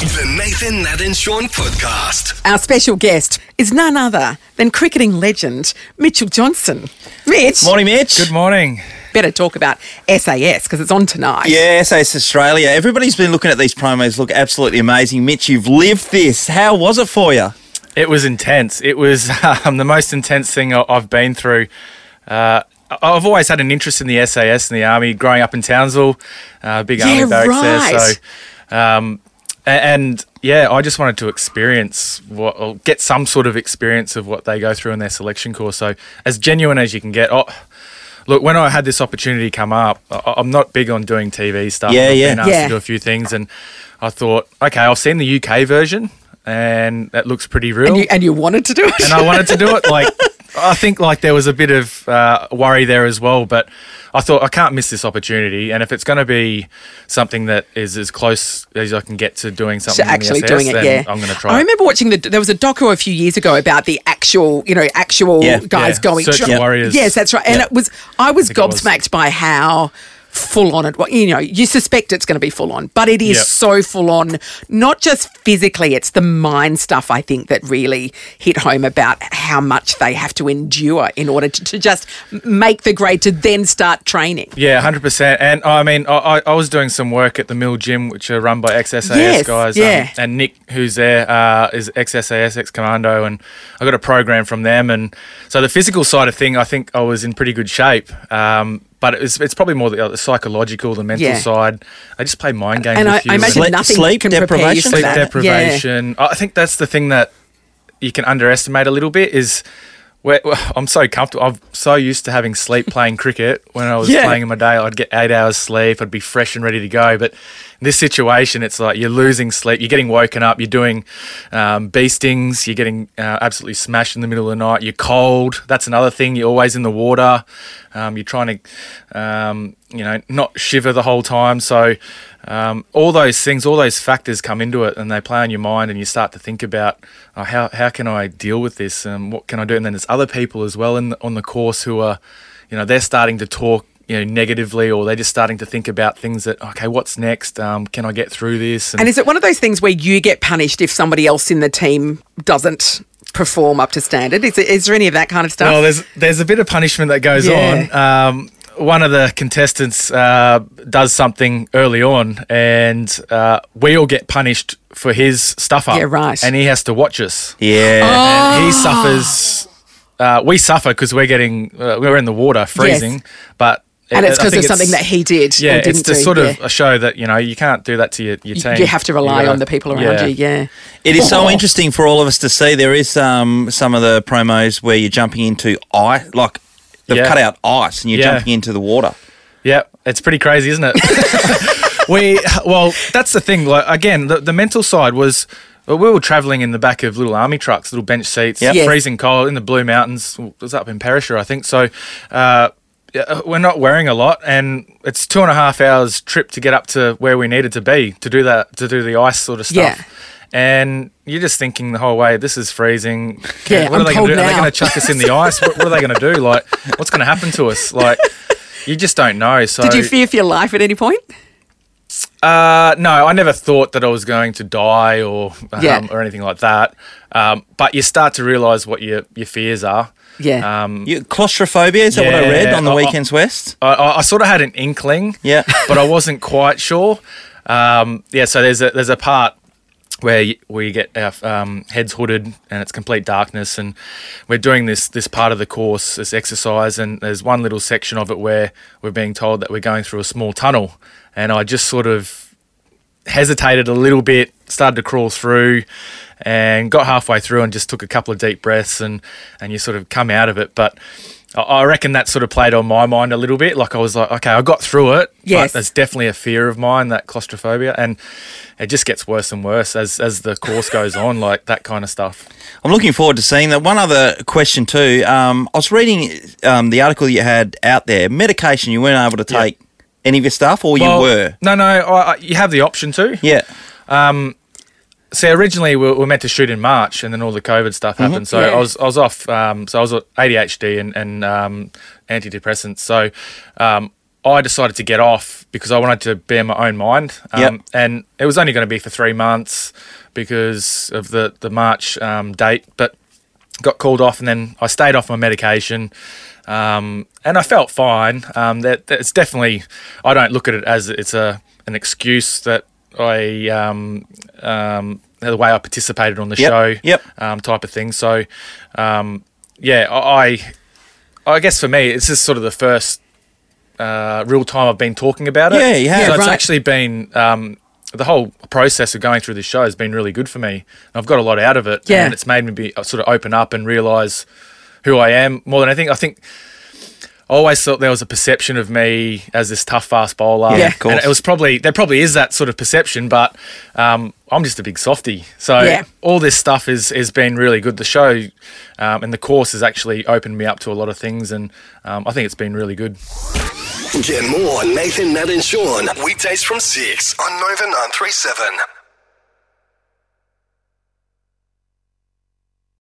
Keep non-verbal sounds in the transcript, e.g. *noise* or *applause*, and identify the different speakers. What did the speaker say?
Speaker 1: The Nathan, Nat, and Sean podcast.
Speaker 2: Our special guest is none other than cricketing legend Mitchell Johnson. Mitch,
Speaker 3: Morning, Mitch.
Speaker 4: Good morning.
Speaker 2: better talk about SAS because it's on tonight.
Speaker 3: Yeah, SAS Australia. Everybody's been looking at these promos. Look absolutely amazing. Mitch, you've lived this. How was it for you?
Speaker 4: It was intense. It was *laughs* um, the most intense thing I- I've been through. Uh, I- I've always had an interest in the SAS and the Army growing up in Townsville, uh, big
Speaker 2: Yeah,
Speaker 4: Army barracks
Speaker 2: right.
Speaker 4: there. So, um, a- and yeah, I just wanted to experience what, or get some sort of experience of what they go through in their selection course. So, as genuine as you can get. Oh, look, when I had this opportunity come up, I- I'm not big on doing TV stuff.
Speaker 3: Yeah,
Speaker 4: I've
Speaker 3: yeah.
Speaker 4: been asked
Speaker 2: Yeah.
Speaker 4: to do a few things, and I thought, okay, I've seen the UK version, and that looks pretty real
Speaker 2: And you, and you wanted to do it.
Speaker 4: and I wanted to do it. Like, *laughs* I think like there was a bit of uh, worry there as well, but I thought I can't miss this opportunity. And if it's going to be something that is as close as I can get to doing
Speaker 2: to
Speaker 4: something, in the
Speaker 2: actually
Speaker 4: SS,
Speaker 2: doing it,
Speaker 4: then
Speaker 2: yeah.
Speaker 4: I'm going to try.
Speaker 2: I
Speaker 4: it.
Speaker 2: remember watching the. There was a doco a few years ago about the actual, you know, actual
Speaker 3: Yeah.
Speaker 2: guys
Speaker 4: Yeah,
Speaker 2: going.
Speaker 4: Search
Speaker 2: tr-
Speaker 4: and Warriors.
Speaker 2: Yes, that's right. And
Speaker 3: Yeah.
Speaker 2: it was. I was
Speaker 4: think it was.
Speaker 2: gobsmacked by how full on it was. You know, you suspect it's going to be full on, but it is
Speaker 4: Yep.
Speaker 2: so full on. Not just physically, it's the mind stuff. I think that really hit home about how much they have to endure in order to, to just make the grade to then start training.
Speaker 4: Yeah, hundred percent. And I mean, I, I- I was doing some work at the Mill Gym, which are run by ex SAS
Speaker 2: Yes,
Speaker 4: guys.
Speaker 2: yeah.
Speaker 4: and Nick, who's there, uh, is ex SAS, ex Commando, and I got a program from them. And so the physical side of thing, I think I was in pretty good shape. Um, but it's, it's probably more the, the psychological, the mental
Speaker 2: Yeah.
Speaker 4: side. I just play mind games.
Speaker 2: And I,
Speaker 4: with you.
Speaker 2: I imagine
Speaker 3: Sleep-
Speaker 2: nothing
Speaker 3: sleep
Speaker 2: can prepare you
Speaker 3: deprivation?
Speaker 2: for
Speaker 4: sleep
Speaker 2: that. Yeah.
Speaker 4: I think that's the thing that you can underestimate a little bit is where *laughs* I'm so comfortable. I'm so used to having sleep playing cricket. When I was
Speaker 2: Yeah.
Speaker 4: playing in my day, I'd get eight hours sleep. I'd be fresh and ready to go. But in this situation, it's like you're losing sleep. You're getting woken up. You're doing um, bee stings. You're getting uh, absolutely smashed in the middle of the night. You're cold. That's another thing. You're always in the water. Um, you're trying to, um, you know, not shiver the whole time. So um, all those things, all those factors come into it, and they play on your mind, and you start to think about oh, how how can I deal with this, and what can I do? And then there's other people as well in the, on the course who are, you know, they're starting to talk. You know, negatively, or they're just starting to think about things that, okay, what's next? Um, can I get through this?
Speaker 2: And is it one of those things where you get punished if somebody else in the team doesn't perform up to standard? Is, is there any of that kind of stuff?
Speaker 4: Well, there's there's a bit of punishment that goes
Speaker 2: Yeah.
Speaker 4: on. Um, one of the contestants uh, does something early on, and uh, we all get punished for his stuff up.
Speaker 2: Yeah, right.
Speaker 4: And he has to watch us.
Speaker 3: Yeah.
Speaker 4: And he suffers. Uh, we suffer because we're getting uh, we're in the water freezing, but.
Speaker 2: and it's because
Speaker 4: think
Speaker 2: of something that he did.
Speaker 4: yeah,
Speaker 2: or didn't
Speaker 4: it's to
Speaker 2: do.
Speaker 4: sort of
Speaker 2: yeah.
Speaker 4: a show that you know you can't do that to your, your team.
Speaker 2: You have to rely
Speaker 4: gotta-
Speaker 2: on the people around you. Yeah.
Speaker 3: It is so interesting for all of us to see. There is um, some of the promos where you're jumping into ice, like they've
Speaker 4: Yeah.
Speaker 3: cut out ice and you're
Speaker 4: Yeah.
Speaker 3: jumping into the water.
Speaker 4: Yeah, it's pretty crazy, isn't it? *laughs* we well, that's the thing. Like again, the, the mental side was well, we were traveling in the back of little army trucks, little bench seats,
Speaker 3: Yep.
Speaker 2: Yes.
Speaker 4: freezing cold in the Blue Mountains. It was up in Perisher, I think. So. Uh, we're not wearing a lot, and it's two and a half hours trip to get up to where we needed to be to do that to do the ice sort of stuff.
Speaker 2: Yeah.
Speaker 4: And you're just thinking the whole way, this is freezing.
Speaker 2: Yeah,
Speaker 4: what
Speaker 2: I'm
Speaker 4: are they going to do? Are they
Speaker 2: now.
Speaker 4: going to chuck us in the ice? What, what are they going to do? Like, what's going to happen to us? Like, you just don't know. So
Speaker 2: Did you fear for your life at any point?
Speaker 4: uh, no, I never thought that I was going to die or um,
Speaker 2: Yeah.
Speaker 4: or anything like that. Um, but you start to realise what your your fears are.
Speaker 2: Yeah.
Speaker 4: Um,
Speaker 3: You, claustrophobia, is that what I read on the
Speaker 4: I- I-
Speaker 3: Weekends West?
Speaker 4: I, I, I sort of had an inkling,
Speaker 3: Yeah.
Speaker 4: but I wasn't quite sure. Um, yeah, so there's a there's a part where we get our um, heads hooded and it's complete darkness, and we're doing this this part of the course, this exercise, and there's one little section of it where we're being told that we're going through a small tunnel, and I just sort of hesitated a little bit, started to crawl through, and got halfway through and just took a couple of deep breaths, and and you sort of come out of it, but. I- reckon that sort of played on my mind a little bit. Like I was like, okay, I got through it.
Speaker 2: Yes.
Speaker 4: But there's definitely a fear of mine, that claustrophobia, and it just gets worse and worse as as the course goes on, like that kind of stuff.
Speaker 3: I'm looking forward to seeing that. One other question too. Um, I was reading um, the article you had out there. Medication, you weren't able to
Speaker 4: Yeah.
Speaker 3: take any of your stuff, or
Speaker 4: Well,
Speaker 3: you were?
Speaker 4: No, no, I, I- you have the option to.
Speaker 3: Yeah.
Speaker 4: So originally we were meant to shoot in March, and then all the COVID stuff happened. So
Speaker 2: Yeah.
Speaker 4: I was I was off. Um, so I was ADHD and and um, antidepressants. So um, I decided to get off because I wanted to bear my own mind. Um,
Speaker 3: Yep.
Speaker 4: And it was only going to be for three months because of the, the March um, date. But got called off and then I stayed off my medication. Um, and I felt fine. Um, that, that it's definitely, I don't look at it as it's a an excuse that I, um, um, the way I participated on the
Speaker 3: Yep,
Speaker 4: show
Speaker 3: yep.
Speaker 4: um, type of thing. So, um, yeah, I, I guess for me, it's just sort of the first uh, real time I've been talking about it.
Speaker 3: Yeah, you have.
Speaker 4: So
Speaker 3: Yeah,
Speaker 4: it's actually been um, the whole process of going through this show has been really good for me. I've got a lot out of it.
Speaker 2: Yeah.
Speaker 4: and it's made me be uh, sort of open up and realize who I am more than anything. I think. I always thought there was a perception of me as this tough, fast bowler.
Speaker 3: Yeah, of course.
Speaker 4: And it was probably there probably is that sort of perception, but um, I'm just a big softy. So
Speaker 2: Yeah.
Speaker 4: all this stuff is has been really good. The show um, and the course has actually opened me up to a lot of things, and um, I think it's been really good.
Speaker 1: Get more Nathan, Nat, and Sean weekdays from 6 on Nova 937.